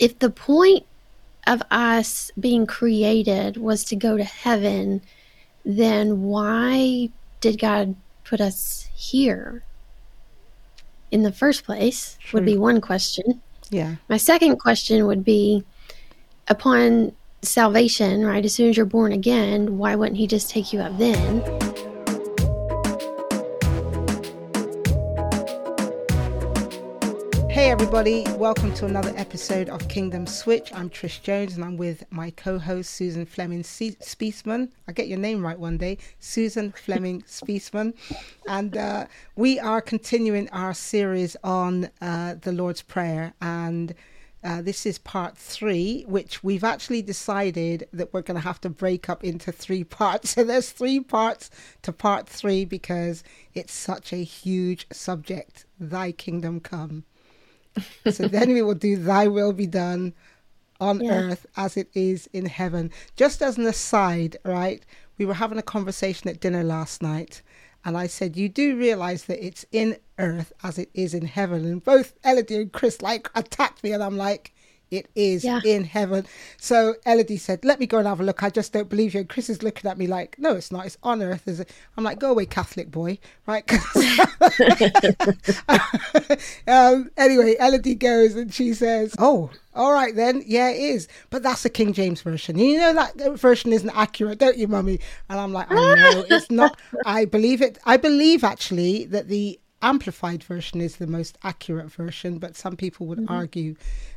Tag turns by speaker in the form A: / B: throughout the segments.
A: if the point of us being created was to go to heaven, then why did God put us here in the first place? Would be one question.
B: Yeah.
A: My second question would be upon salvation, right? As soon as you're born again, why wouldn't he just take you up then?
B: Everybody, welcome to another episode of Kingdom Switch. I'm Trish Jones and I'm with my co host Susan Fleming Spiesman. I get your name right one day, Susan Fleming Spiesman. And uh, we are continuing our series on uh, the Lord's Prayer. And uh, this is part three, which we've actually decided that we're going to have to break up into three parts. So there's three parts to part three because it's such a huge subject. Thy kingdom come so then we will do thy will be done on yeah. earth as it is in heaven. Just as an aside, right? We were having a conversation at dinner last night, and I said, You do realize that it's in earth as it is in heaven. And both Elodie and Chris like attacked me, and I'm like, it is yeah. in heaven. So Elodie said, Let me go and have a look. I just don't believe you. And Chris is looking at me like, No, it's not. It's on earth. Is it? I'm like, Go away, Catholic boy. Right? um, anyway, Elodie goes and she says, Oh, all right then. Yeah, it is. But that's the King James version. You know that version isn't accurate, don't you, mummy? And I'm like, I know it's not. I believe it. I believe actually that the amplified version is the most accurate version, but some people would mm-hmm. argue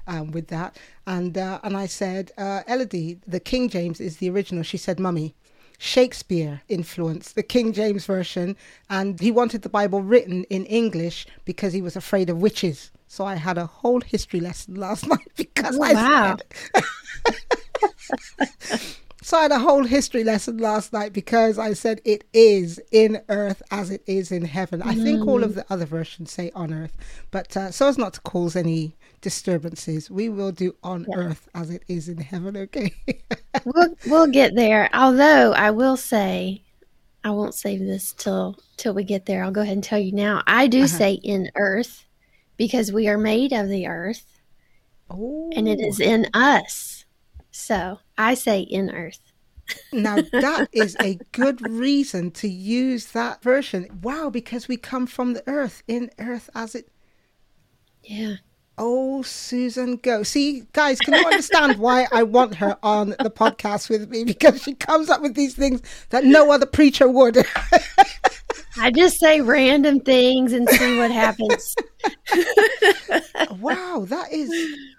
B: um, with that. And uh, and I said, uh, Elodie, the King James is the original. She said, Mummy, Shakespeare influenced the King James version, and he wanted the Bible written in English because he was afraid of witches. So I had a whole history lesson last night because oh, I wow. said. So I had a whole history lesson last night because I said it is in earth as it is in heaven. Mm. I think all of mm. the other versions say on earth, but uh, so as not to cause any disturbances, we will do on yeah. earth as it is in heaven. Okay.
A: we'll we'll get there. Although I will say, I won't save this till till we get there. I'll go ahead and tell you now. I do uh-huh. say in earth because we are made of the earth, oh. and it is in us. So I say in earth.
B: now that is a good reason to use that version. Wow, because we come from the earth, in earth as it.
A: Yeah.
B: Oh, Susan, go. See, guys, can you understand why I want her on the podcast with me? Because she comes up with these things that no other preacher would.
A: I just say random things and see what happens.
B: wow, that is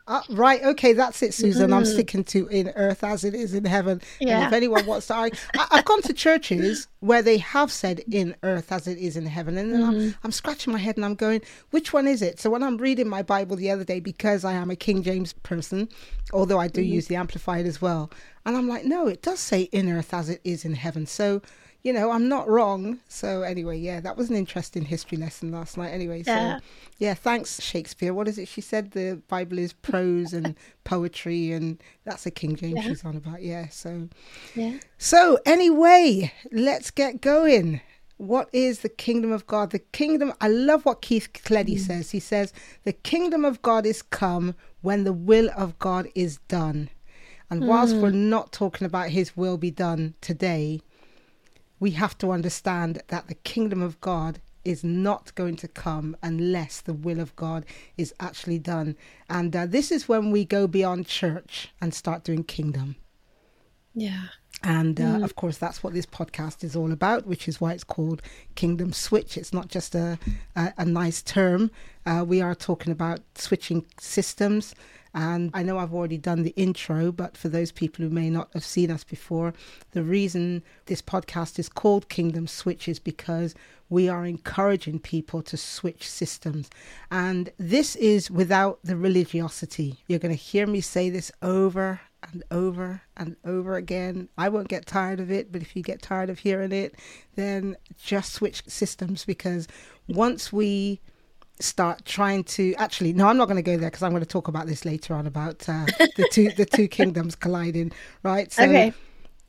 B: uh, right. Okay, that's it, Susan. Mm. I'm sticking to in earth as it is in heaven. Yeah. And if anyone wants to I, have gone to churches where they have said in earth as it is in heaven, and then mm-hmm. I'm, I'm scratching my head and I'm going, which one is it? So when I'm reading my Bible the other day, because I am a King James person, although I do mm-hmm. use the Amplified as well, and I'm like, no, it does say in earth as it is in heaven. So you know, I'm not wrong. So anyway, yeah, that was an interesting history lesson last night. Anyway, so yeah, yeah thanks Shakespeare. What is it? She said the Bible is prose and poetry, and that's a King James yeah. she's on about. Yeah, so
A: yeah.
B: So anyway, let's get going. What is the kingdom of God? The kingdom. I love what Keith Cleddy mm. says. He says the kingdom of God is come when the will of God is done. And whilst mm. we're not talking about His will be done today we have to understand that the kingdom of God is not going to come unless the will of God is actually done. And uh, this is when we go beyond church and start doing kingdom.
A: Yeah.
B: And uh, mm. of course, that's what this podcast is all about, which is why it's called Kingdom Switch. It's not just a, a, a nice term. Uh, we are talking about switching systems, and I know I've already done the intro, but for those people who may not have seen us before, the reason this podcast is called Kingdom Switch is because we are encouraging people to switch systems. And this is without the religiosity. You're going to hear me say this over and over and over again. I won't get tired of it, but if you get tired of hearing it, then just switch systems because once we start trying to actually no i'm not going to go there because i'm going to talk about this later on about uh, the two the two kingdoms colliding right?
A: So okay.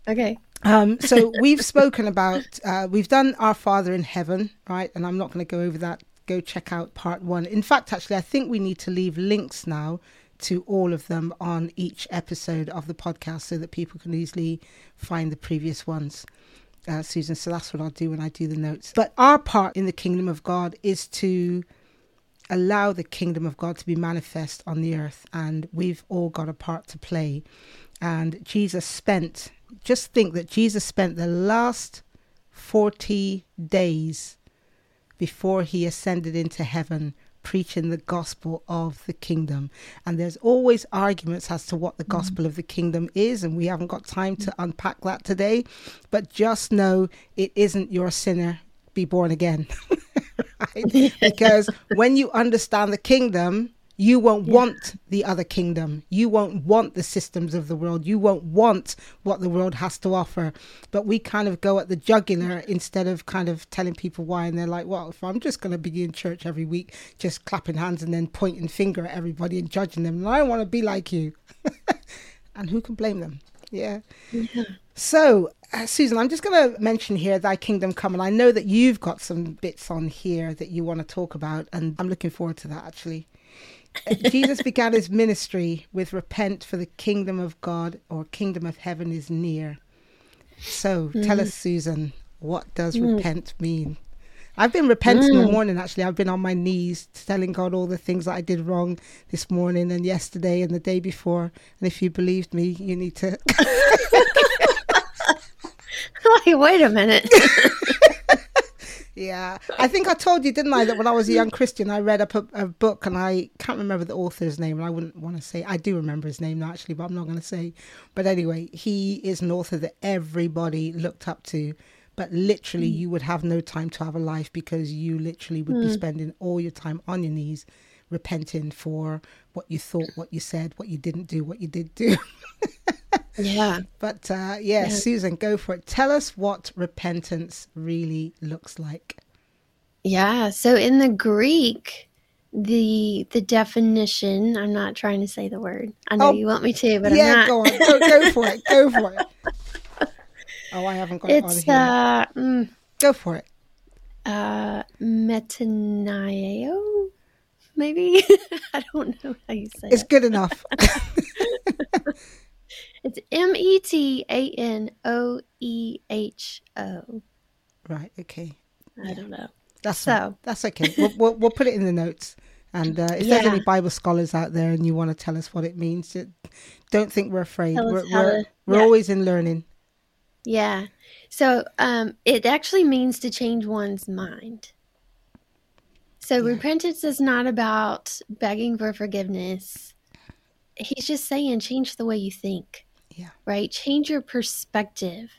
A: Okay.
B: um, so we've spoken about uh, we've done our father in heaven right? And i'm not going to go over that. Go check out part one. In fact actually i think we need to leave links now to all of them on each episode of the podcast so that people can easily find the previous ones. Uh, Susan, so that's what I'll do when I do the notes. But our part in the kingdom of God is to allow the kingdom of God to be manifest on the earth, and we've all got a part to play. And Jesus spent, just think that Jesus spent the last 40 days before he ascended into heaven preaching the gospel of the kingdom. And there's always arguments as to what the mm-hmm. gospel mm. of the kingdom is, and we haven't got time to unpack that today. But just know it isn't your sinner be born again. because when you understand the kingdom, you won't yeah. want the other kingdom. You won't want the systems of the world. You won't want what the world has to offer. But we kind of go at the jugular instead of kind of telling people why. And they're like, well, if I'm just going to be in church every week, just clapping hands and then pointing finger at everybody and judging them, and I want to be like you. and who can blame them? Yeah. yeah. So, uh, Susan, I'm just going to mention here Thy Kingdom Come. And I know that you've got some bits on here that you want to talk about. And I'm looking forward to that actually. Jesus began his ministry with repent for the kingdom of God or kingdom of heaven is near. So mm. tell us, Susan, what does mm. repent mean? I've been repenting mm. in the morning actually. I've been on my knees telling God all the things that I did wrong this morning and yesterday and the day before. And if you believed me, you need to.
A: wait a minute.
B: Yeah, I think I told you, didn't I, that when I was a young Christian, I read up a, a, book and I can't remember the author's name, and I wouldn't want to say. I do remember his name actually, but I'm not going to say. But anyway, he is an author that everybody looked up to, but literally, mm. you would have no time to have a life because you literally would mm. be spending all your time on your knees, repenting for what you thought, what you said, what you didn't do, what you did do.
A: Yeah.
B: But uh, yeah, yeah, Susan, go for it. Tell us what repentance really looks like.
A: Yeah. So in the Greek, the the definition. I'm not trying to say the word. I know oh, you want me to, but
B: yeah,
A: I'm not.
B: go on. Go, go for it. Go for it. Oh, I haven't got it's, it on here. Uh, mm, go for it.
A: Uh, metanoeo, maybe. I don't know how you say
B: it's
A: it.
B: good enough.
A: It's M E T A N O E H O.
B: Right. Okay.
A: I yeah. don't know.
B: That's so. That's okay. we'll, we'll, we'll put it in the notes. And uh, if yeah. there's any Bible scholars out there and you want to tell us what it means, don't think we're afraid. Tell we're we're, to, we're yeah. always in learning.
A: Yeah. So um, it actually means to change one's mind. So yeah. repentance is not about begging for forgiveness. He's just saying change the way you think.
B: Yeah.
A: Right? Change your perspective.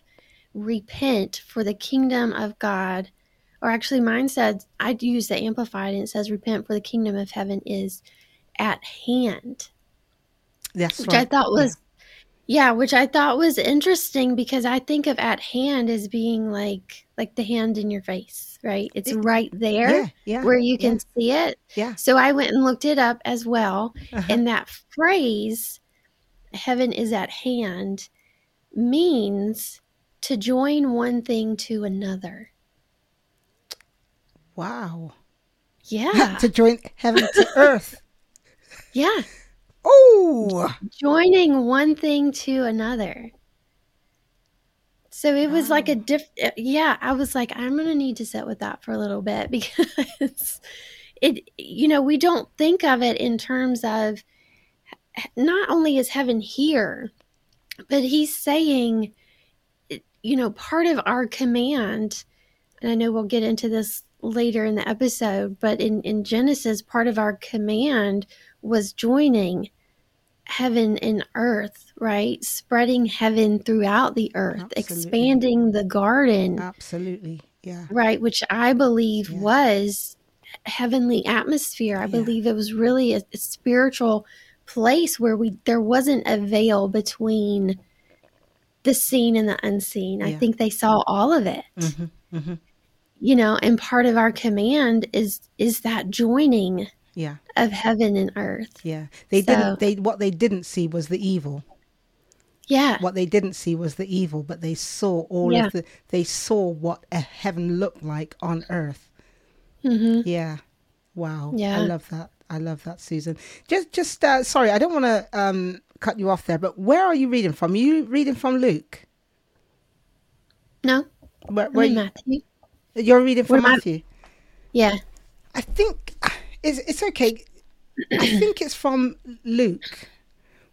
A: Repent for the kingdom of God. Or actually, mine said, I'd use the Amplified and it says, repent for the kingdom of heaven is at hand.
B: Yes.
A: Which right. I thought was, yeah. yeah, which I thought was interesting because I think of at hand as being like, like the hand in your face, right? It's it, right there yeah, yeah, where you can see it.
B: Yeah.
A: So I went and looked it up as well. Uh-huh. And that phrase heaven is at hand means to join one thing to another.
B: Wow.
A: Yeah.
B: to join heaven to earth.
A: Yeah.
B: Oh.
A: Joining one thing to another. So it was like a diff. Uh, yeah, I was like, I'm gonna need to sit with that for a little bit because it. You know, we don't think of it in terms of not only is heaven here, but he's saying, you know, part of our command, and I know we'll get into this later in the episode, but in, in Genesis, part of our command was joining heaven and earth, right? Spreading heaven throughout the earth, Absolutely. expanding the garden.
B: Absolutely. Yeah.
A: Right. Which I believe yeah. was heavenly atmosphere. I yeah. believe it was really a, a spiritual place where we there wasn't a veil between the seen and the unseen. Yeah. I think they saw all of it. Mm-hmm, mm-hmm. You know, and part of our command is is that joining
B: yeah.
A: of heaven and earth.
B: Yeah. They so, didn't they what they didn't see was the evil.
A: Yeah.
B: What they didn't see was the evil, but they saw all yeah. of the they saw what a heaven looked like on earth. Mm-hmm. Yeah. Wow. Yeah. I love that. I love that, Susan. Just, just uh, sorry, I don't want to um, cut you off there, but where are you reading from? Are you reading from Luke?
A: No,
B: Where, where you,
A: Matthew.
B: you're reading from
A: Where am I-
B: Matthew?
A: Yeah.
B: I think it's, it's okay. I think it's from Luke,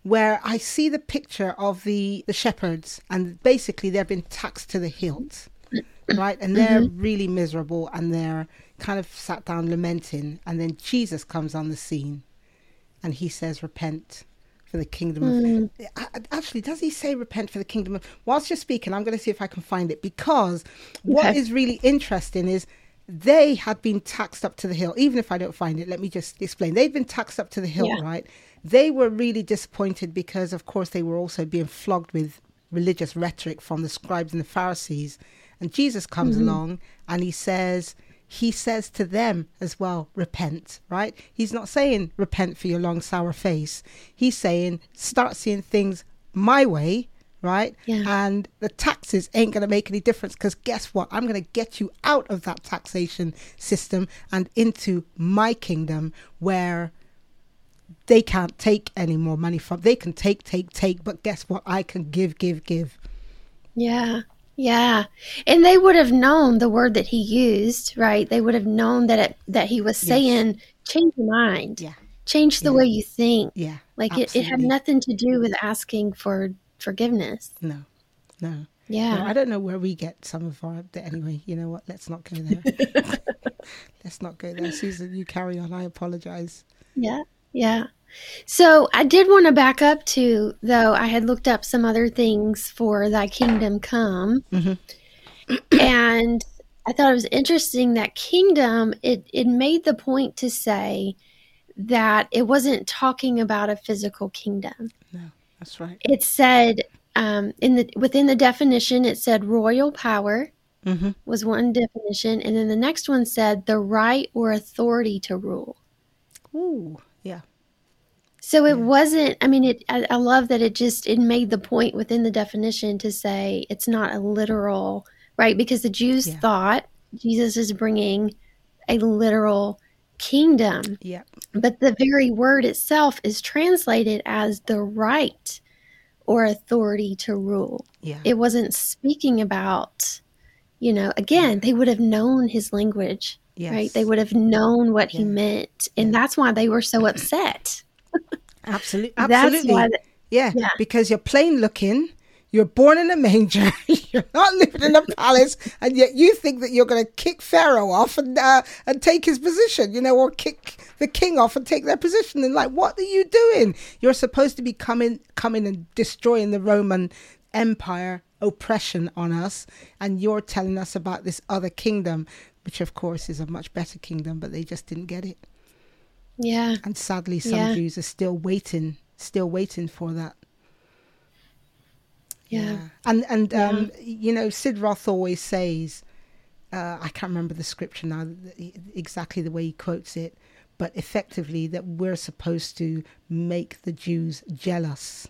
B: where I see the picture of the, the shepherds, and basically they've been taxed to the hilt, right? And they're mm-hmm. really miserable, and they're kind of sat down lamenting. And then Jesus comes on the scene, and he says, "Repent." For the kingdom of mm. A- a- actually, does he say repent for the kingdom of? Whilst you're speaking, I'm going to see if I can find it because what
A: Okay.
B: is really interesting is they had been taxed up to the hill. Even if I don't find it, let me just explain. They'd been taxed up to the hill,
A: Yeah.
B: right? They were really disappointed because, of course, they were also being flogged with religious rhetoric from the scribes and the Pharisees. And Jesus comes mm-hmm. along and he says, he says to them as well, repent, right? He's not saying repent for your long sour face. He's saying start seeing things my way, right?
A: Yeah.
B: And the taxes ain't going to make any difference because guess what? I'm going to get you out of that taxation system and into my kingdom where they can't take any more money from. They can take, take, take, but guess what? I can give, give, give.
A: Yeah. Yeah. And they would have known the word that he used, right? They would have known that it, that he was saying change your mind.
B: Yeah.
A: Change the
B: Yeah.
A: way you think.
B: Yeah.
A: Like it, it had nothing to do with asking for forgiveness.
B: No, no.
A: Yeah.
B: No, I don't know where we get some of our. Anyway, you know what? Let's not go there. Let's not go there. Susan, you carry on. I apologize.
A: Yeah, yeah. So I did want to back up to, though, I had looked up some other things for Thy Kingdom Come.
B: Mhm.
A: And I thought it was interesting that kingdom, it, it made the point to say that it wasn't talking about a physical kingdom.
B: That's right.
A: It said, um, in the within the definition, it said royal power
B: Mm-hmm.
A: was one definition, and then the next one said the right or authority to rule.
B: Ooh, yeah,
A: So it wasn't. I mean, it. I, I love that it just it made the point within the definition to say it's not a literal right because the Jews
B: Yeah.
A: thought Jesus is bringing a literal kingdom,
B: yeah,
A: but the very word itself is translated as the right or authority to rule.
B: yeah.
A: It wasn't speaking about, you know, again, they would have known his language,
B: yes.
A: right? They would have known what he meant, and that's why they were so upset.
B: Absolutely,
A: That's
B: absolutely. yeah.
A: yeah.
B: because you're plain looking. You're born in a manger. you're not living in a palace, and yet you think that you're going to kick Pharaoh off and uh, and take his position, you know, or kick the king off and take their position. And like, what are you doing? You're supposed to be coming, coming and destroying the Roman Empire oppression on us, and you're telling us about this other kingdom, which of course is a much better kingdom, but they just didn't get it.
A: Yeah.
B: And sadly, some
A: Yeah.
B: Jews are still waiting, still waiting for that.
A: Yeah.
B: And and um, you know, Sid Roth always says, uh, I can't remember the scripture now exactly the way he quotes it, but effectively that we're supposed to make the Jews jealous.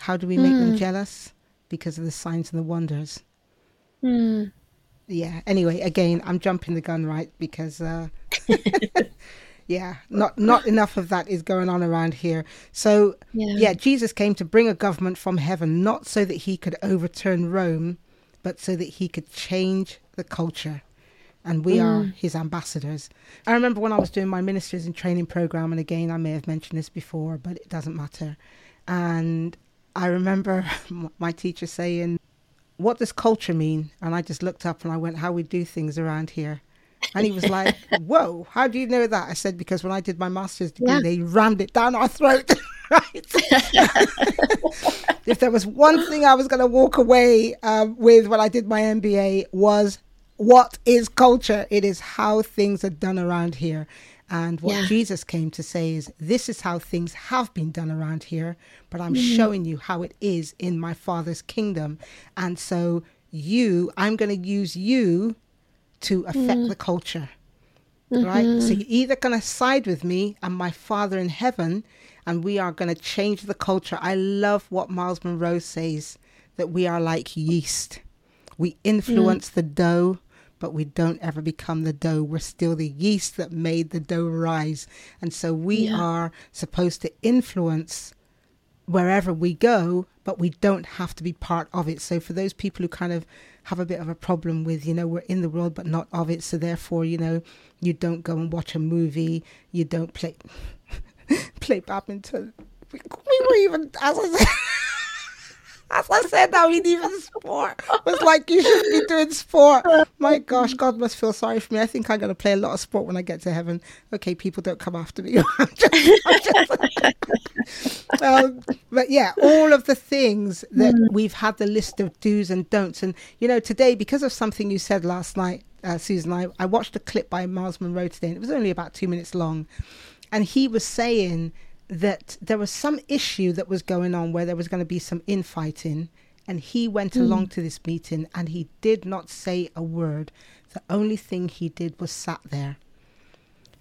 B: How do we make them jealous? Because of the signs and the wonders.
A: Hmm.
B: Yeah. Anyway, again, I'm jumping the gun, right? Because uh, yeah, not not enough of that is going on around here. So
A: Yeah.
B: yeah, Jesus came to bring a government from heaven, not so that he could overturn Rome, but so that he could change the culture. And we are mm. his ambassadors. I remember when I was doing my ministers in training program, and again, I may have mentioned this before, but it doesn't matter. And I remember my teacher saying, What does culture mean? And I just looked up and I went, How we do things around here. And he was like, Whoa, how do you know that? I said, Because when I did my master's degree,
A: Yeah.
B: they rammed it down our throat. right? if there was one thing I was going to walk away um, with when I did my MBA was what is culture? It is how things are done around here. And what
A: Yeah.
B: Jesus came to say is, this is how things have been done around here, but I'm showing you how it is in my Father's kingdom. And so, you, I'm going to use you to affect mm-hmm. the culture right? So mm-hmm. you're either going to side with me and my Father in heaven, and we are going to change the culture. I love what Myles Munroe says that we are like yeast. We influence mm. the dough, but we don't ever become the dough. We're still the yeast that made the dough rise. And so we yeah. are supposed to influence wherever we go, but we don't have to be part of it. So for those people who kind of have a bit of a problem with, you know, we're in the world but not of it, so therefore, you know, you don't go and watch a movie, you don't play play badminton. We, we were even as I said as I said, I mean, even sport was like, you shouldn't be doing sport. My gosh, God must feel sorry for me. I think I'm going to play a lot of sport when I get to heaven. Okay, people don't come after me. I'm just, I'm just, um, but yeah, all of the things that mm. we've had the list of do's and don'ts. And, you know, today, because of something you said last night, uh, Susan, I, I watched a clip by Myles Munroe today, and it was only about two minutes long. And he was saying that there was some issue that was going on where there was going to be some infighting and he went mm. along to this meeting and he did not say a word the only thing he did was sat there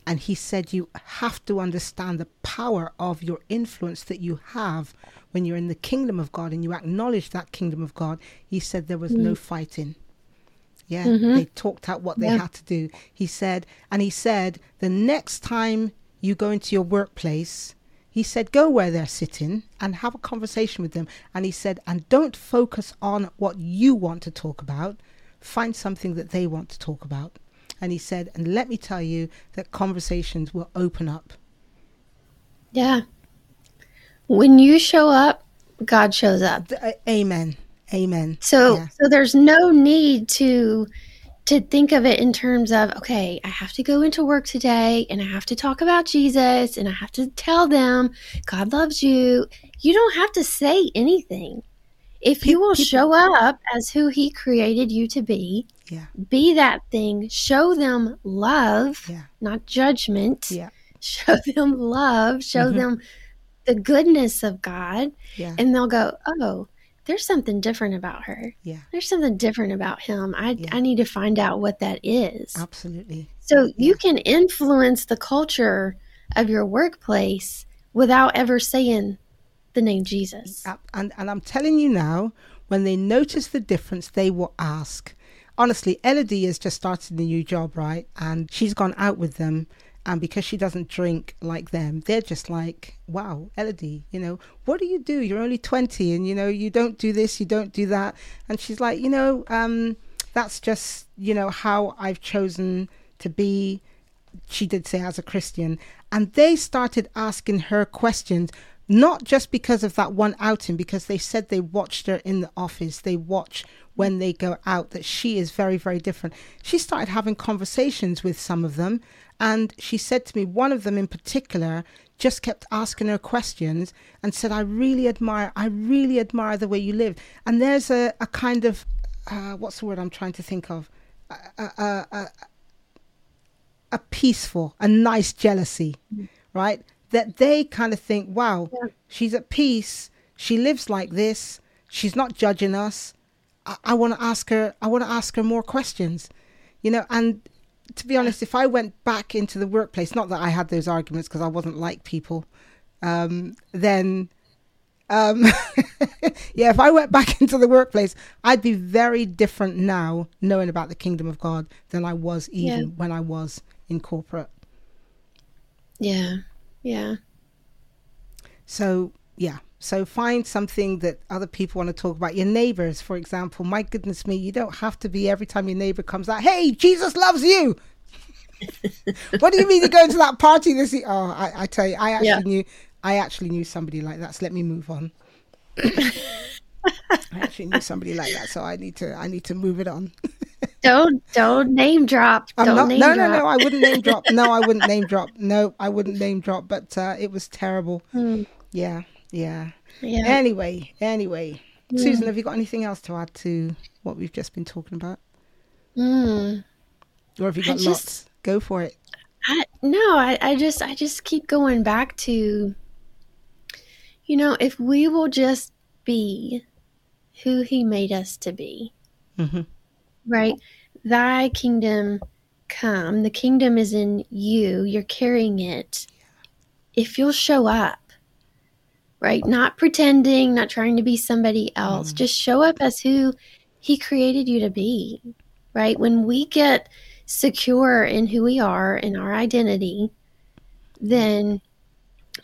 B: and he said you have to understand the power of your influence that you have when you're in the kingdom of god and you acknowledge that kingdom of god he said there was mm. no fighting yeah mm-hmm. they talked out what they yeah. had to do he said and he said the next time you go into your workplace he said, go where they're sitting and have a conversation with them. And he said, and don't focus on what you want to talk about. Find something that they want to talk about. And he said, and let me tell you that conversations will open up.
A: Yeah. When you show up, God shows up.
B: Uh, amen. Amen.
A: So yeah. so there's no need to to think of it in terms of, okay, I have to go into work today and I have to talk about Jesus and I have to tell them God loves you. You don't have to say anything. If you will show up as who he created you to be,
B: yeah.
A: be that thing, show them love,
B: yeah.
A: not judgment.
B: Yeah.
A: Show them love, show mm-hmm. them the goodness of God,
B: yeah.
A: and they'll go, "Oh, there's something different about her.
B: Yeah.
A: There's something different about him. I yeah. I need to find out what that is.
B: Absolutely.
A: So yeah. you can influence the culture of your workplace without ever saying the name Jesus.
B: And and I'm telling you now, when they notice the difference, they will ask. Honestly, Elodie has just started a new job, right? And she's gone out with them and because she doesn't drink like them they're just like wow elodie you know what do you do? You're only 20 and you know you don't do this you don't do that. And she's like you know um, that's just you know how i've chosen to be she did say as a christian. And they started asking her questions not just because of that one outing because they said they watched her in the office they watch when they go out that she is very very different. She started having conversations with some of them and she said to me, one of them in particular just kept asking her questions and said, I really admire, I really admire the way you live. And there's a, a kind of, uh, what's the word I'm trying to think of? A, a, a, a peaceful, a nice jealousy, mm. right? That they kind of think, wow, yeah. she's at peace. She lives like this. She's not judging us. I, I want to ask her, I want to ask her more questions, you know, and to be honest, if I went back into the workplace, not that I had those arguments because I wasn't like people, um, then um, yeah, if I went back into the workplace, I'd be very different now knowing about the kingdom of God than I was even yeah. when I was in corporate.
A: Yeah, yeah.
B: So, yeah, so find something that other people want to talk about. Your neighbors, for example. My goodness me, you don't have to be every time your neighbor comes out, hey, Jesus loves you. what do you mean you're going to that party this year? Oh, I, I tell you, I actually yeah. knew I actually knew somebody like that. So let me move on. I actually knew somebody like that, so I need to I need to move it on.
A: don't don't name drop. I'm don't
B: not,
A: name
B: no,
A: drop.
B: no, no. I wouldn't name drop. No, I wouldn't name drop. No, I wouldn't name drop. But uh, it was terrible. Mm. Yeah. Yeah. Yeah. Anyway, anyway. Mm. Susan, have you got anything else to add to what we've just been talking about?
A: Mm.
B: Or have you got lots? Go for it.
A: I, no, I, I just I just keep going back to you know, if we will just be who he made us to be.
B: Mm-hmm.
A: Right? Thy kingdom come. The kingdom is in you. You're carrying it. If you'll show up, right? Not pretending, not trying to be somebody else. Mm. Just show up as who he created you to be. right? When we get secure in who we are and our identity, then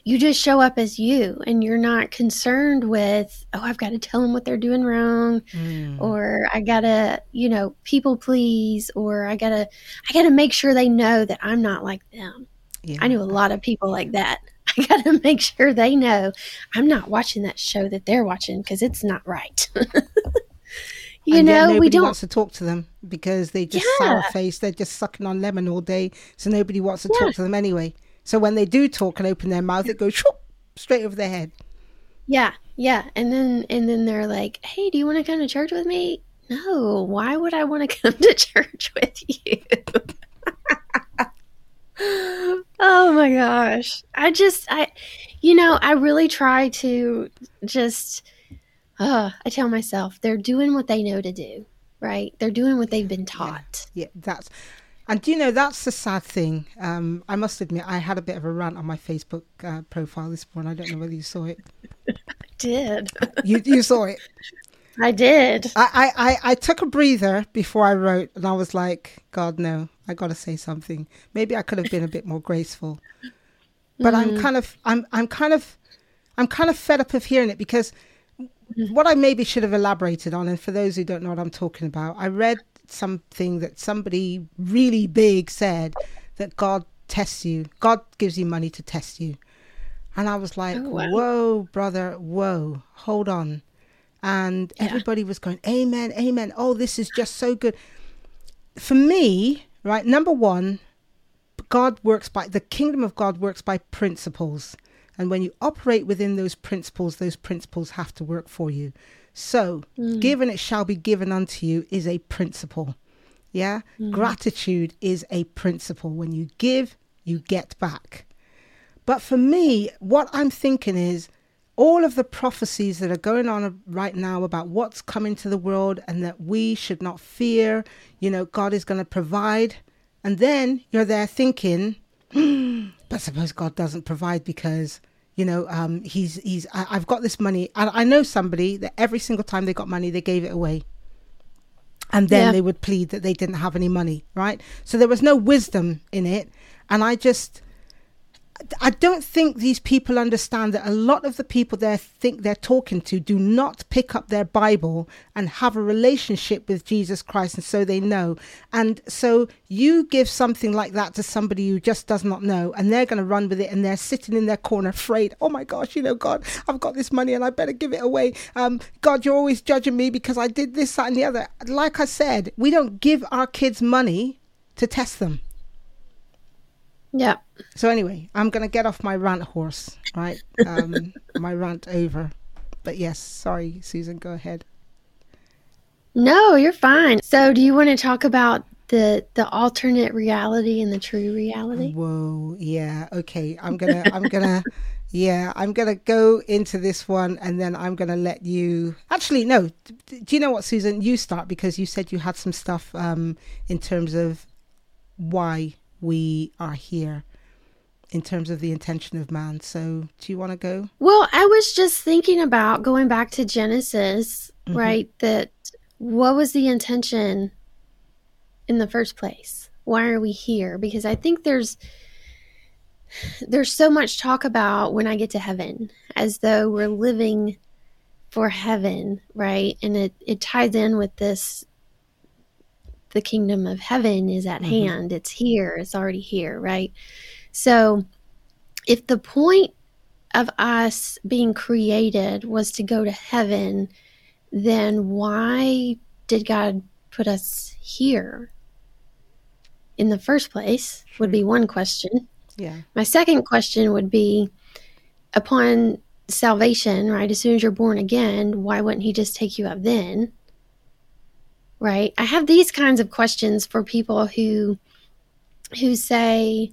A: you just show up as you and you're not concerned with, oh, I've got to tell them what they're doing wrong mm. or I got to, you know, people please or I got to I got to make sure they know that I'm not like them. Yeah. I knew a lot of people like that. I got to make sure they know I'm not watching that show that they're watching because it's not right.
B: you and know, we don't wants to talk to them because they just yeah. sour face. They're just sucking on lemon all day, so nobody wants to yeah. talk to them anyway. So when they do talk and open their mouth, it goes shoop, straight over their head.
A: Yeah, yeah, and then and then they're like, "Hey, do you want to come to church with me?" No, why would I want to come to church with you? Oh my gosh. I just I you know, I really try to just uh I tell myself they're doing what they know to do, right? They're doing what they've been taught.
B: Yeah, yeah that's and you know that's the sad thing. Um, I must admit, I had a bit of a rant on my Facebook uh, profile this morning. I don't know whether you saw it.
A: I did.
B: You you saw it.
A: I did.
B: I, I, I took a breather before I wrote, and I was like, God, no, I got to say something. Maybe I could have been a bit more graceful, but mm. I'm kind of, I'm, I'm kind of, I'm kind of fed up of hearing it because mm. what I maybe should have elaborated on, and for those who don't know what I'm talking about, I read something that somebody really big said that God tests you. God gives you money to test you. And I was like, oh, wow. whoa, brother, whoa, hold on and yeah. everybody was going, Amen, Amen. Oh, this is just so good. For me, right, number one, God works by the kingdom of God works by principles. And when you operate within those principles, those principles have to work for you. So, mm. given it shall be given unto you is a principle. Yeah. Mm. Gratitude is a principle. When you give, you get back. But for me, what I'm thinking is all of the prophecies that are going on right now about what's coming to the world and that we should not fear, you know, God is going to provide. And then you're there thinking, but suppose God doesn't provide because, you know, um, he's, he's, I, have got this money. And I know somebody that every single time they got money, they gave it away. And then yeah. they would plead that they didn't have any money, right? So there was no wisdom in it. And I just, I don't think these people understand that a lot of the people they think they're talking to do not pick up their Bible and have a relationship with Jesus Christ, and so they know. And so you give something like that to somebody who just does not know, and they're going to run with it, and they're sitting in their corner afraid. Oh my gosh, you know, God, I've got this money and I better give it away. Um, God, you're always judging me because I did this, that, and the other. Like I said, we don't give our kids money to test them.
A: Yeah.
B: So anyway, I'm gonna get off my rant horse, right? Um, my rant over. But yes, sorry, Susan, go ahead.
A: No, you're fine. So, do you want to talk about the the alternate reality and the true reality?
B: Whoa, yeah. Okay, I'm gonna I'm gonna yeah I'm gonna go into this one and then I'm gonna let you. Actually, no. Do you know what, Susan? You start because you said you had some stuff um, in terms of why we are here in terms of the intention of man. So, do you want to go?
A: Well, I was just thinking about going back to Genesis, mm-hmm. right? That what was the intention in the first place? Why are we here? Because I think there's there's so much talk about when I get to heaven as though we're living for heaven, right? And it it ties in with this the kingdom of heaven is at mm-hmm. hand. It's here. It's already here, right? So if the point of us being created was to go to heaven, then why did God put us here in the first place? Sure. Would be one question.
B: Yeah.
A: My second question would be upon salvation, right? As soon as you're born again, why wouldn't he just take you up then? Right? I have these kinds of questions for people who who say,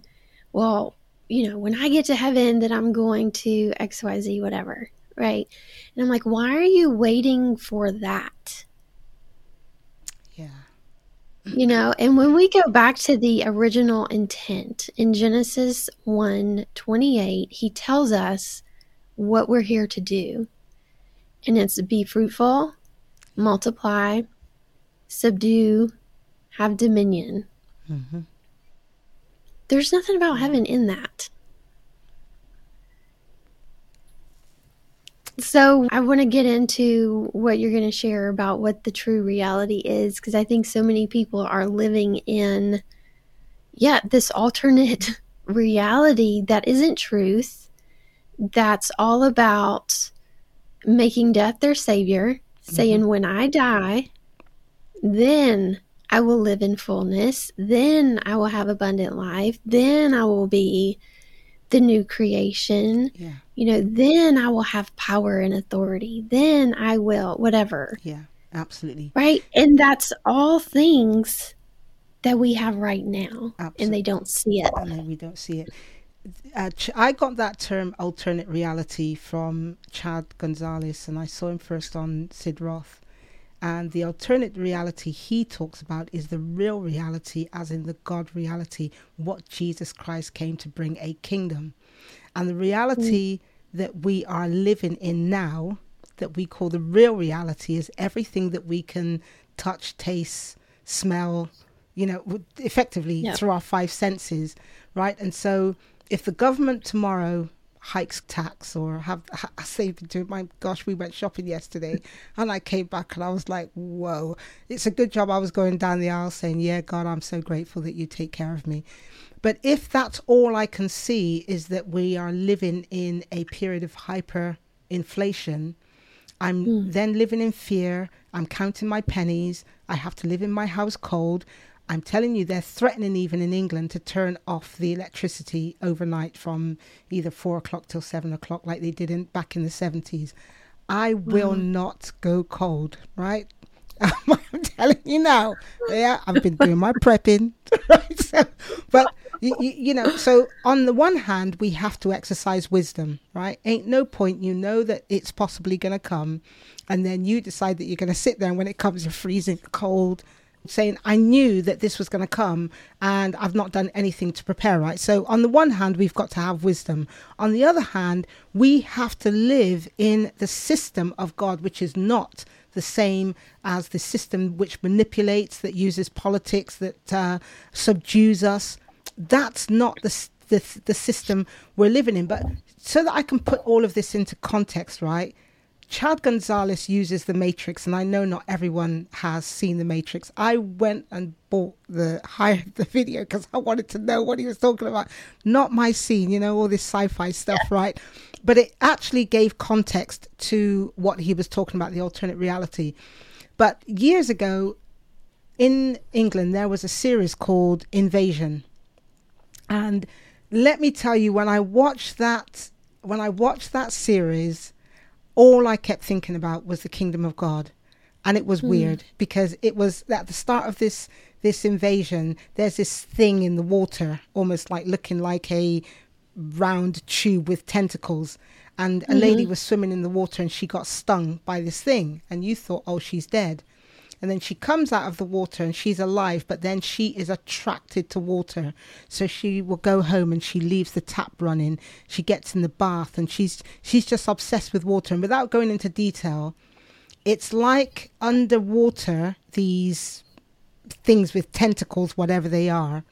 A: well, you know, when I get to heaven that I'm going to XYZ whatever, right? And I'm like, why are you waiting for that?
B: Yeah.
A: You know, and when we go back to the original intent in Genesis 1 28, he tells us what we're here to do. And it's be fruitful, multiply, subdue, have dominion. Mm-hmm. There's nothing about heaven in that. So, I want to get into what you're going to share about what the true reality is because I think so many people are living in, yeah, this alternate reality that isn't truth, that's all about making death their savior, mm-hmm. saying, when I die, then I will live in fullness, then I will have abundant life, then I will be the new creation. Yeah. You know, then I will have power and authority. Then I will, whatever.
B: Yeah, absolutely.
A: Right. And that's all things that we have right now. Absolutely. And they don't see it.
B: And we don't see it. Uh, I got that term alternate reality from Chad Gonzales, and I saw him first on Sid Roth. And the alternate reality he talks about is the real reality, as in the God reality, what Jesus Christ came to bring a kingdom. And the reality mm. that we are living in now, that we call the real reality, is everything that we can touch, taste, smell, you know, effectively yeah. through our five senses, right? And so if the government tomorrow hikes tax or have I say to my gosh we went shopping yesterday and I came back and I was like whoa it's a good job I was going down the aisle saying yeah God I'm so grateful that you take care of me but if that's all I can see is that we are living in a period of hyper inflation I'm mm. then living in fear I'm counting my pennies I have to live in my house cold I'm telling you, they're threatening even in England to turn off the electricity overnight from either four o'clock till seven o'clock, like they did in back in the seventies. I will mm. not go cold, right? I'm telling you now. Yeah, I've been doing my prepping, right? So, but you, you, know, so on the one hand, we have to exercise wisdom, right? Ain't no point you know that it's possibly going to come, and then you decide that you're going to sit there, and when it comes, you're freezing cold saying I knew that this was going to come and I've not done anything to prepare, right? So, on the one hand, we've got to have wisdom. On the other hand, we have to live in the system of God, which is not the same as the system which manipulates, that uses politics, that uh, subdues us. That's not the, the, the system we're living in. But so that I can put all of this into context, right? Chad Gonzales uses the Matrix, and I know not everyone has seen the Matrix. I went and bought the hired the video because I wanted to know what he was talking about. Not my scene, you know, all this sci-fi stuff, yeah. right? But it actually gave context to what he was talking about, the alternate reality. But years ago, in England, there was a series called Invasion, and let me tell you, when I watched that, when I watched that series all I kept thinking about was the kingdom of God. And it was mm. weird because it was at the start of this this invasion, there's this thing in the water, almost like looking like a round tube with tentacles. And a mm-hmm. lady was swimming in the water and she got stung by this thing. And you thought, oh, she's dead and then she comes out of the water and she's alive but then she is attracted to water. So she will go home and she leaves the tap running. She gets in the bath and she's she's just obsessed with water. And without going into detail it's like underwater these things with tentacles whatever they are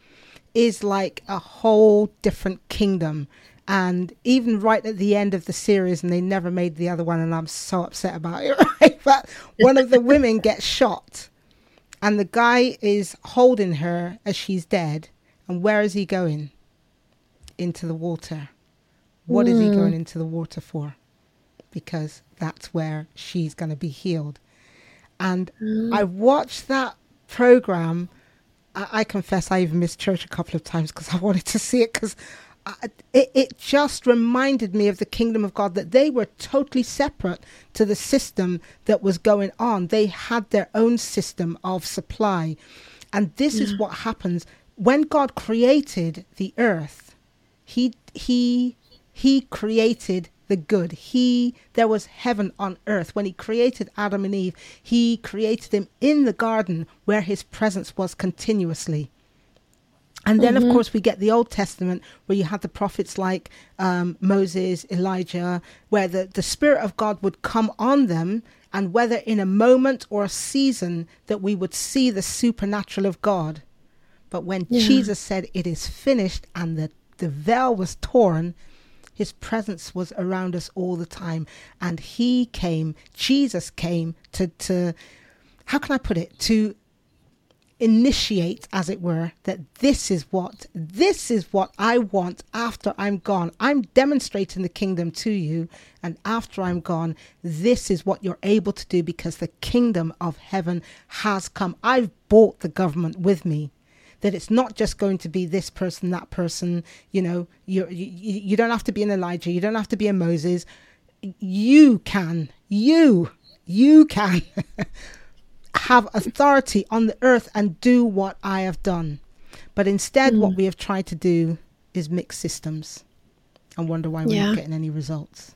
B: is like a whole different kingdom and even right at the end of the series and they never made the other one and i'm so upset about it right but one of the women gets shot and the guy is holding her as she's dead and where is he going into the water What mm. is he going hmm. into the water for because that's where she's going to be healed and mm. i watched that program I, I confess i even missed church a couple of times because i wanted to see it because it, it just reminded me of the kingdom of God that they were totally separate to the system that was going on. They had their own system of supply. And this is what happens when God created the earth. He he he created the good. He there was heaven on earth when he created Adam and Eve. He created them in the garden where his presence was continuously. And then, mm-hmm. of course, we get the Old Testament where you had the prophets like um, Moses, Elijah, where the, the Spirit of God would come on them, and whether in a moment or a season that we would see the supernatural of God. But when yeah. Jesus said, It is finished, and the, the veil was torn, his presence was around us all the time. And he came, Jesus came to, to how can I put it, to initiate, as it were, that this is what this is what I want after I'm gone. I'm demonstrating the kingdom to you, and after I'm gone, this is what you're able to do because the kingdom of heaven has come. I've bought the government with me. That it's not just going to be this person, that person. You know, you you, you don't have to be an Elijah. You don't have to be a Moses. You can. You you can have authority on the earth and do what I have done. But instead, mm. what we have tried to do is mix systems and wonder why we're yeah. not getting any results.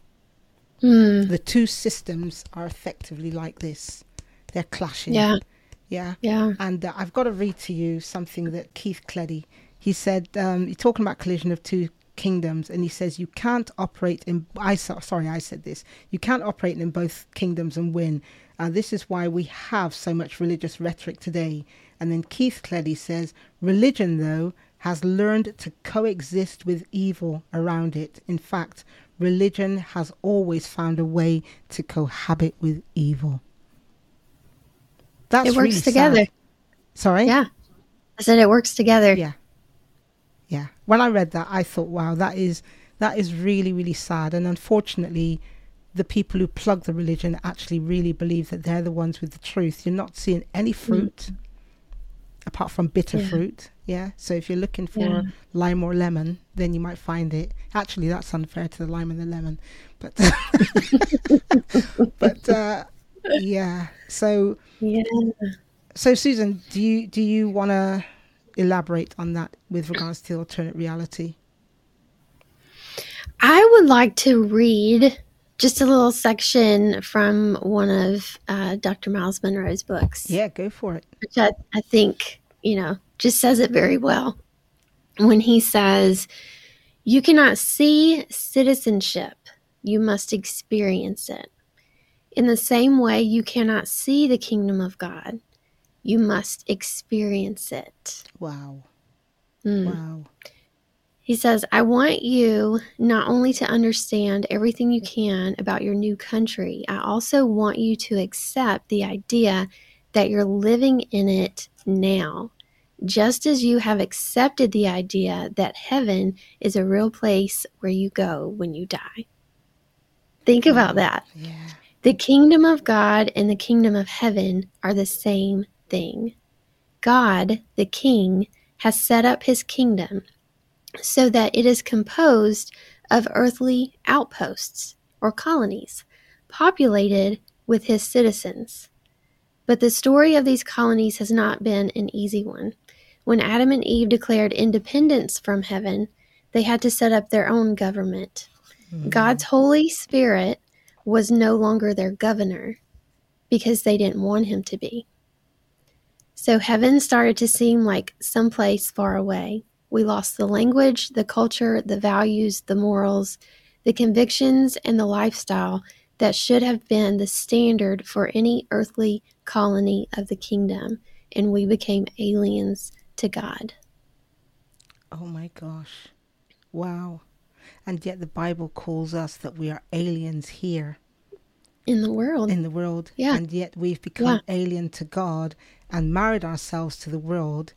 B: Mm. The two systems are effectively like this they're clashing.
A: Yeah.
B: Yeah.
A: Yeah.
B: And uh, I've got to read to you something that Keith Cleddy, he said, um, he's talking about collision of two kingdoms and he says you can't operate in I sorry I said this you can't operate in both kingdoms and win and this is why we have so much religious rhetoric today. And then Keith Cleddy says, religion, though, has learned to coexist with evil around it. In fact, religion has always found a way to cohabit with evil.
A: That's it works really together. Sad.
B: Sorry?
A: Yeah. I said it works together.
B: Yeah. Yeah. When I read that, I thought, wow, that is that is really, really sad. And unfortunately, the people who plug the religion actually really believe that they're the ones with the truth. You're not seeing any mm. fruit mm. apart from bitter yeah. fruit. Yeah. So if you're looking for yeah. lime or lemon, then you might find it. Actually, that's unfair to the lime and the lemon. But but uh, yeah. So
A: yeah.
B: So Susan, do you do you want to elaborate on that with regards to alternate reality?
A: I would like to read just a little section from one of uh, Dr. Myles Munroe's books.
B: Yeah, go for it.
A: Which I, I think, you know, just says it very well. When he says, You cannot see citizenship, you must experience it. In the same way, you cannot see the kingdom of God, you must experience it.
B: Wow. Mm. Wow.
A: He says, I want you not only to understand everything you can about your new country, I also want you to accept the idea that you're living in it now, just as you have accepted the idea that heaven is a real place where you go when you die. Think about that.
B: Yeah.
A: The kingdom of God and the kingdom of heaven are the same thing. God, the king, has set up his kingdom so that it is composed of earthly outposts or colonies populated with his citizens. But the story of these colonies has not been an easy one. When Adam and Eve declared independence from heaven, they had to set up their own government. Mm-hmm. God's Holy Spirit was no longer their governor because they didn't want him to be. So heaven started to seem like someplace far away. We lost the language, the culture, the values, the morals, the convictions, and the lifestyle that should have been the standard for any earthly colony of the kingdom, and we became aliens to God.
B: Oh my gosh. Wow. And yet the Bible calls us that we are aliens here.
A: In the world.
B: In the world.
A: Yeah.
B: And yet we've become yeah. alien to God and married ourselves to the world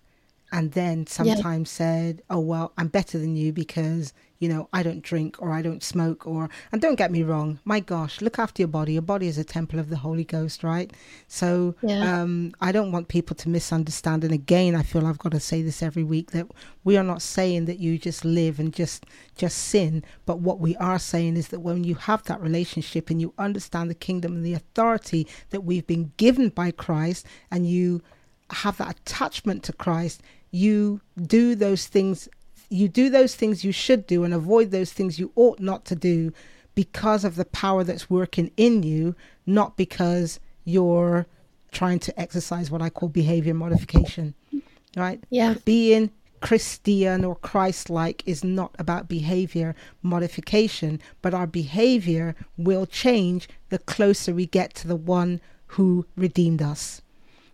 B: and then sometimes yeah. said, "Oh well, I'm better than you because you know I don't drink or I don't smoke or." And don't get me wrong, my gosh, look after your body. Your body is a temple of the Holy Ghost, right? So yeah. um, I don't want people to misunderstand. And again, I feel I've got to say this every week that we are not saying that you just live and just just sin, but what we are saying is that when you have that relationship and you understand the kingdom and the authority that we've been given by Christ, and you have that attachment to Christ you do those things you do those things you should do and avoid those things you ought not to do because of the power that's working in you not because you're trying to exercise what i call behavior modification right
A: yeah
B: being Christian or Christ like is not about behavior modification, but our behavior will change the closer we get to the one who redeemed us.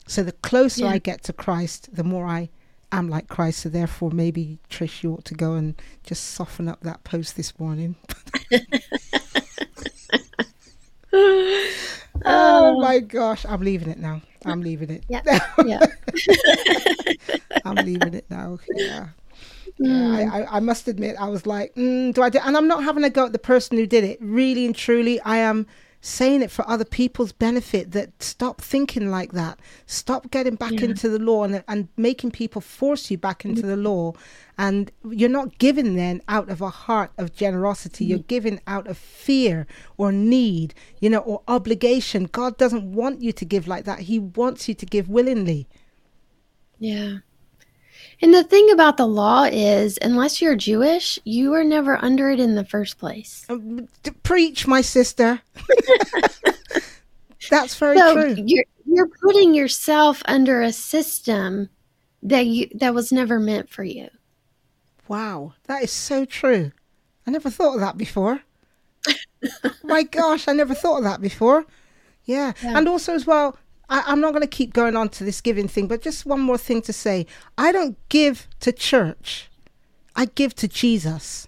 B: So the closer yeah. I get to Christ, the more I am like Christ. So therefore, maybe Trish, you ought to go and just soften up that post this morning. oh my gosh, I'm leaving it now. I'm leaving it. Yeah. yeah. I'm leaving it now. Yeah. Mm. I, I, I, must admit, I was like, mm, do I do? And I'm not having a go at the person who did it. Really and truly, I am saying it for other people's benefit that stop thinking like that. Stop getting back yeah. into the law and, and making people force you back into the law. And you're not giving then out of a heart of generosity. You're mm-hmm. giving out of fear or need you know or obligation. God doesn't want you to give like that. He wants you to give willingly.
A: Yeah and the thing about the law is, unless you're Jewish, you are never under it in the first place. Um,
B: preach, my sister. That's very so true.
A: You're you're putting yourself under a system that you that was never meant for you.
B: Wow, that is so true. I never thought of that before. my gosh, I never thought of that before. Yeah. yeah. And also as well, I, am not going to keep going on to this giving thing, but just one more thing to say. I don't give to church, I give to Jesus.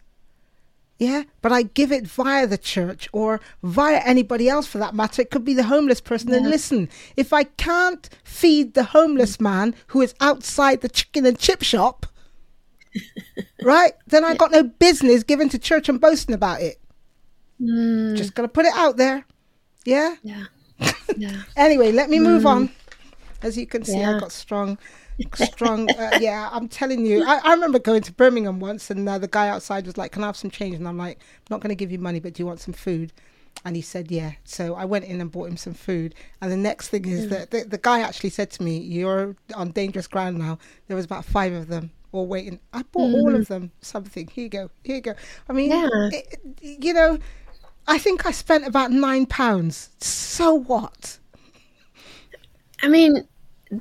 B: Yeah, but I give it via the church or via anybody else for that matter. It could be the homeless person. Yeah. And listen, if I can't feed the homeless man who is outside the chicken and chip shop, right, then I got no business giving to church and boasting about it. Mm. Just going to put it out there. Yeah?
A: Yeah. Yeah.
B: anyway, let me move mm. on. As you can see, yeah. I got strong strong. Uh, yeah, I'm telling you. I, I, remember going to Birmingham once, and uh, the guy outside was like, "Can I have some change?" And I'm like, "I'm not going to give you money, but do you want some food?" And he said, "Yeah." So I went in and bought him some food. And the next thing is mm. that the, the, guy actually said to me, "You're on dangerous ground now." There was about five of them all waiting. I bought mm. all of them something. Here you go. Here you go. I mean, yeah. it, you know, I think I spent about nine pounds. So what?
A: I mean,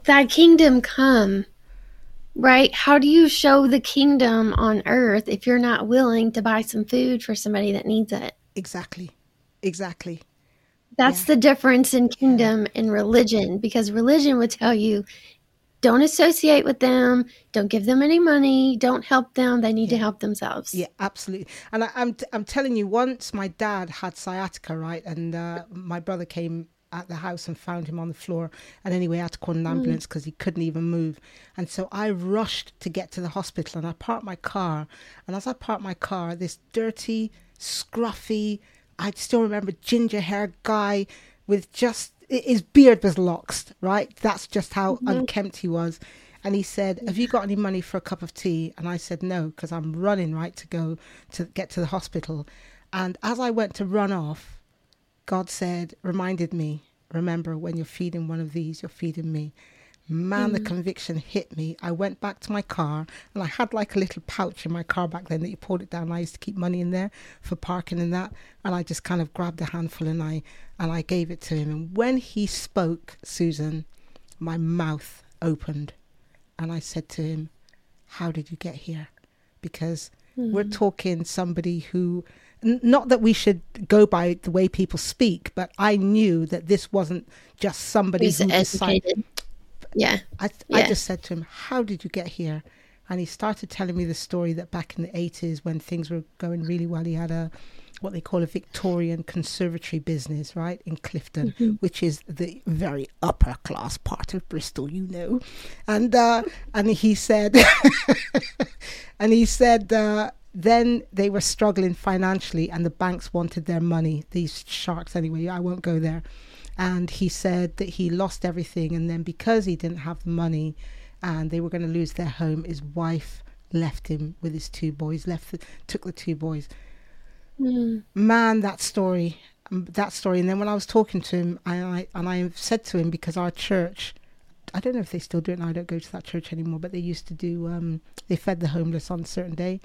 A: thy kingdom come, right? How do you show the kingdom on earth if you're not willing to buy some food for somebody that needs it?
B: Exactly. Exactly.
A: That's yeah. the difference in kingdom and religion because religion would tell you don't associate with them don't give them any money don't help them they need yeah. to help themselves
B: yeah absolutely and I, am I'm, I'm telling you once my dad had sciatica right and uh, my brother came at the house and found him on the floor. And anyway, I had to call an mm. ambulance because mm. he couldn't even move. And so I rushed to get to the hospital and I parked my car. And as I parked my car, this dirty, scruffy, I still remember ginger hair guy with just his beard was locked, right? That's just how mm-hmm. unkempt he was. And he said, "Have you got any money for a cup of tea?" And I said, "No, because I'm running right to go to get to the hospital." And as I went to run off, God said, reminded me, remember when you're feeding one of these, you're feeding me. Man, mm. the conviction hit me. I went back to my car and I had like a little pouch in my car back then that you pulled it down. I used to keep money in there for parking and that. And I just kind of grabbed a handful and I and I gave it to him. And when he spoke, Susan, my mouth opened and I said to him, How did you get here? Because mm. we're talking somebody who not that we should go by the way people speak, but I knew that this wasn't just somebody Who's who
A: educated. decided. Yeah.
B: I,
A: yeah.
B: I just said to him, How did you get here? And he started telling me the story that back in the 80s, when things were going really well, he had a what they call a Victorian conservatory business, right, in Clifton, mm-hmm. which is the very upper class part of Bristol, you know. And uh, and he said, and he said, uh, then they were struggling financially and the banks wanted their money these sharks anyway i won't go there and he said that he lost everything and then because he didn't have the money and they were going to lose their home his wife left him with his two boys left the, took the two boys mm. man that story um, that story and then when i was talking to him I, I and i said to him because our church I don't know if they still do it now. I don't go to that church anymore, but they used to do. Um, they fed the homeless on a certain day,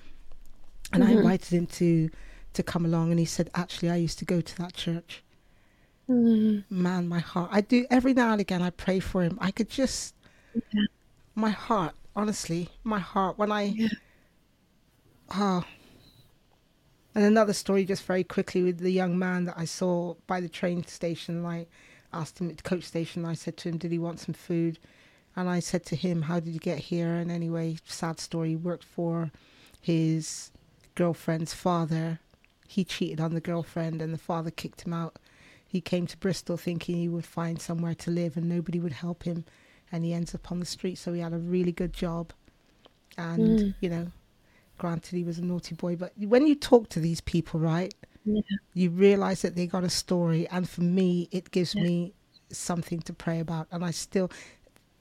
B: and mm-hmm. I invited him to to come along, and he said, "Actually, I used to go to that church." Mm-hmm. Man, my heart. I do every now and again. I pray for him. I could just, yeah. my heart honestly, my heart when I. Yeah. Oh. And another story, just very quickly, with the young man that I saw by the train station. I asked him at the coach station. I said to him, "Did he want some food?" And I said to him, "How did you get here?" And anyway, sad story. He worked for his girlfriend's father. He cheated on the girlfriend, and the father kicked him out. He came to Bristol thinking he would find somewhere to live, and nobody would help him and he ends up on the street. So he had a really good job, and mm. you know, granted he was a naughty boy, but when you talk to these people, right, yeah. you realize that they got a story, and for me, it gives yeah. me something to pray about, and I still.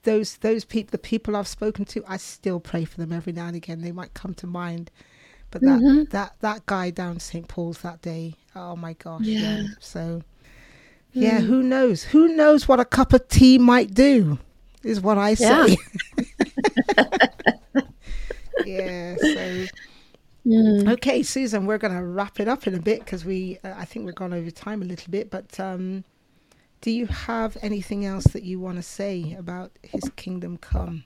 B: Those those people, the people I've spoken to, I still pray for them every now and again. They might come to mind, but that mm-hmm. that that guy down St Paul's that day, oh my gosh, yeah. yeah. So, yeah, mm. who knows? Who knows what a cup of tea might do? is what I say. Yeah. yeah so. Mm. Okay, Susan, we're going to wrap it up in a bit because we, uh, I think we've gone over time a little bit. But um, do you have anything else that you want to say about His kingdom come?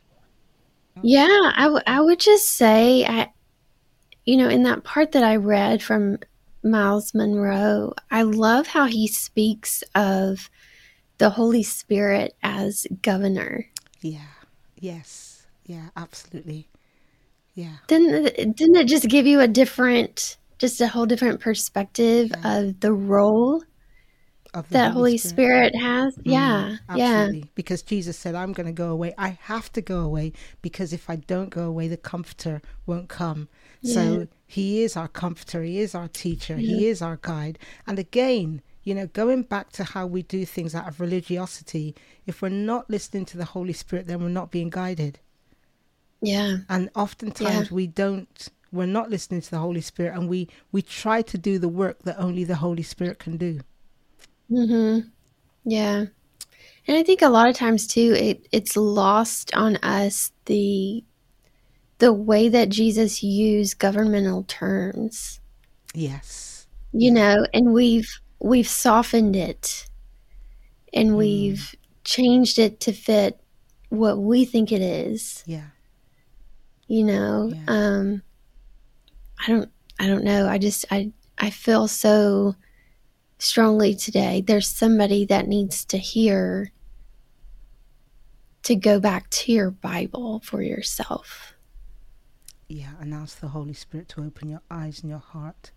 A: Yeah, I, w- I would just say, I, you know, in that part that I read from Myles Munroe, I love how he speaks of the Holy Spirit as governor.
B: Yeah. Yes. Yeah, absolutely. Yeah.
A: Didn't didn't it just give you a different just a whole different perspective yeah. of the role of that Holy, Holy Spirit. Spirit, has? Mm, yeah. Absolutely. Yeah.
B: Because Jesus said, I'm going to go away. I have to go away because if I don't go away, the comforter won't come. Yeah. So he is our comforter. He is our teacher. Yeah. He is our guide. And again, you know, going back to how we do things out of religiosity, if we're not listening to the Holy Spirit, then we're not being guided.
A: Yeah.
B: And oftentimes yeah. we don't we're not listening to the Holy Spirit and we we try to do the work that only the Holy Spirit can do.
A: Mhm. Yeah. And I think a lot of times too it it's lost on us the the way that Jesus used governmental terms.
B: Yes.
A: You know, and we've we've softened it and mm. we've changed it to fit what we think it is.
B: Yeah.
A: You know, yeah. um I don't I don't know. I just I I feel so strongly today there's somebody that needs to hear to go back to your Bible for yourself.
B: Yeah, and ask the Holy Spirit to open your eyes and your heart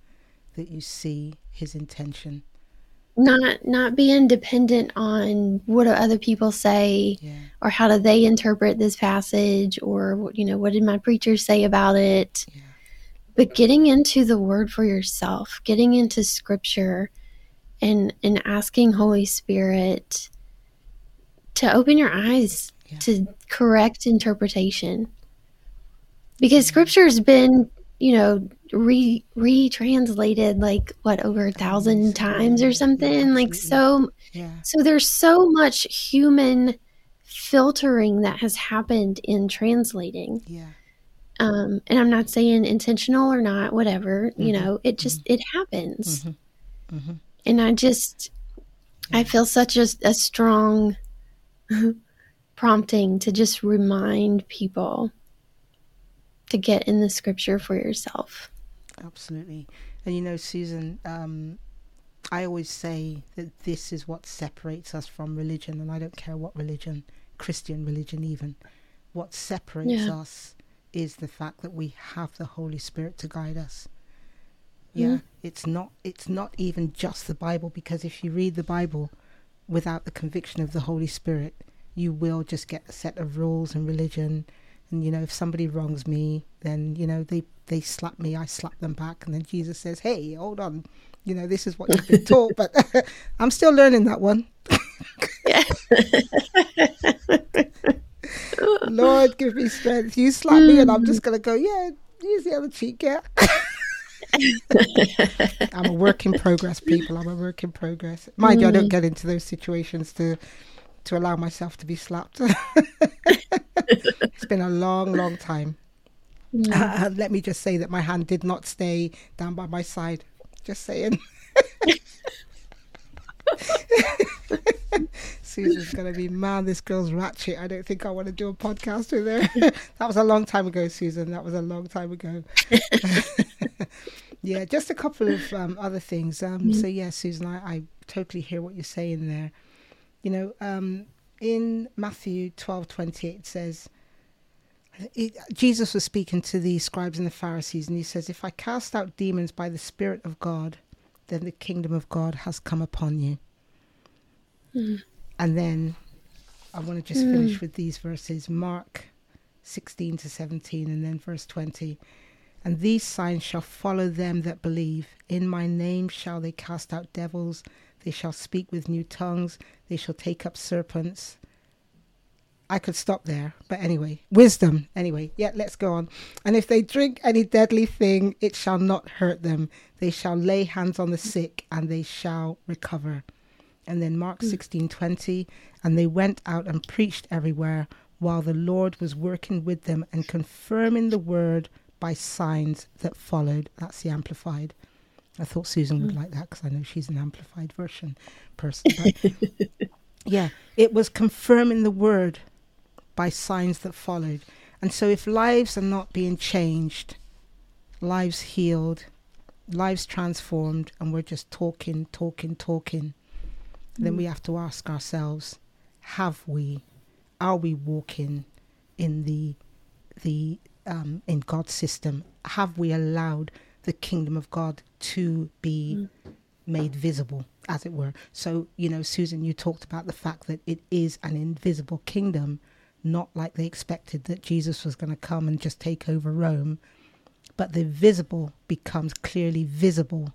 B: that you see his intention
A: not not being dependent on what do other people say yeah. or how do they interpret this passage or you know what did my preacher say about it yeah. but getting into the word for yourself getting into scripture and and asking holy spirit to open your eyes yeah. to correct interpretation because scripture has been you know re retranslated like what over a thousand times or something like so yeah. so there's so much human filtering that has happened in translating
B: yeah
A: um and i'm not saying intentional or not whatever mm-hmm. you know it just mm-hmm. it happens mm-hmm. mm-hmm. and i just yeah. i feel such a, a strong prompting to just remind people to get in the scripture for yourself.
B: Absolutely. And you know, Susan, um, I always say that this is what separates us from religion, and I don't care what religion, Christian religion even. What separates yeah. us is the fact that we have the Holy Spirit to guide us. Yeah, mm. it's not it's not even just the Bible because if you read the Bible without the conviction of the Holy Spirit, you will just get a set of rules and religion and you know if somebody wrongs me then you know they they slap me i slap them back. And then jesus says hey hold on. You know this is what you've been taught. But i'm still learning that one. Lord give me strength. You slap me and i'm just gonna go yeah use the other cheek yeah. I'm a work in progress people. I'm a work in progress. Mind mm. you i don't mm. get into those situations to to allow myself to be slapped. it's been a long, long time. Mm. Uh, let me just say that my hand did not stay down by my side. Just saying. Susan's gonna be man. This girl's ratchet. I don't think I want to do a podcast with her. that was a long time ago, Susan. That was a long time ago. yeah, just a couple of um, other things. Um, mm-hmm. So yeah, Susan, I, I, totally hear what you're saying there. You know, um, in Matthew twelve twenty eight, it says. It, Jesus was speaking to the scribes and the Pharisees, and he says, If I cast out demons by the Spirit of God, then the kingdom of God has come upon you. Mm. And then I want to just mm. finish with these verses Mark 16 to 17, and then verse 20. And these signs shall follow them that believe. In my name shall they cast out devils, they shall speak with new tongues, they shall take up serpents. I could stop there, but anyway, wisdom. Anyway, yeah, let's go on. And if they drink any deadly thing, it shall not hurt them. They shall lay hands on the sick, and they shall recover and then Mark mm. 16 20. And they went out and preached everywhere while the Lord was working with them and confirming the word by signs that followed. That's the Amplified. I thought Susan would mm. like that because I know she's an Amplified version person. yeah, it was confirming the word by signs that followed. And so if lives are not being changed, lives healed, lives transformed, and we're just talking, talking, talking, then we have to ask ourselves have we are we walking in the the um, in God's system have we allowed the kingdom of God to be mm. made visible as it were so you know Susan you talked about the fact that it is an invisible kingdom not like they expected that Jesus was going to come and just take over Rome but the visible becomes clearly visible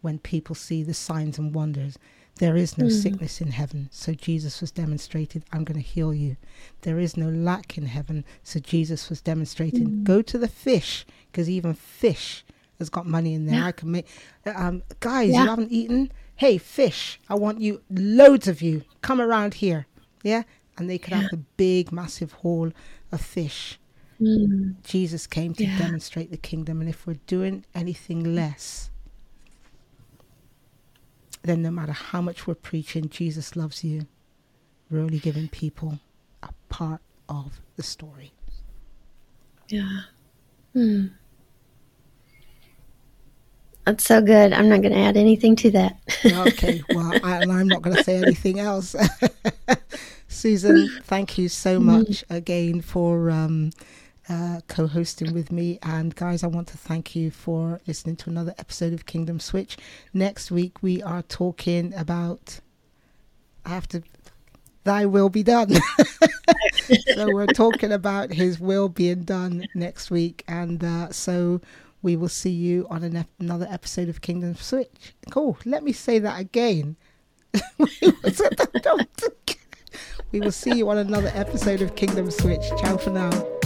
B: when people see the signs and wonders there is no mm. sickness in heaven, so Jesus was demonstrated, I'm going to heal you. There is no lack in heaven, so Jesus was demonstrating, mm. go to the fish, because even fish has got money in there. Yeah. I can make, um, guys, yeah. you haven't eaten? Hey, fish, I want you, loads of you, come around here. Yeah? And they could yeah. have the big, massive haul of fish. Mm. Jesus came to demonstrate the kingdom, and if we're doing anything less, then no matter how much we're preaching, Jesus loves you, we're only giving people a part of the story.
A: Yeah. Hmm. That's so good. I'm not going to add anything to that.
B: okay. Well, I, I'm not going to say anything else. Susan, thank you so hmm. much again for um, uh, co hosting with me. And guys, I want to thank you for listening to another episode of Kingdom Switch. Next week, we are talking about. I have to. Thy will be done. so we're talking about his will being done next week. And uh, so we will see you on an another episode of Kingdom Switch. Cool. Let me say that again. we will see you on another episode of Kingdom Switch. Ciao for now.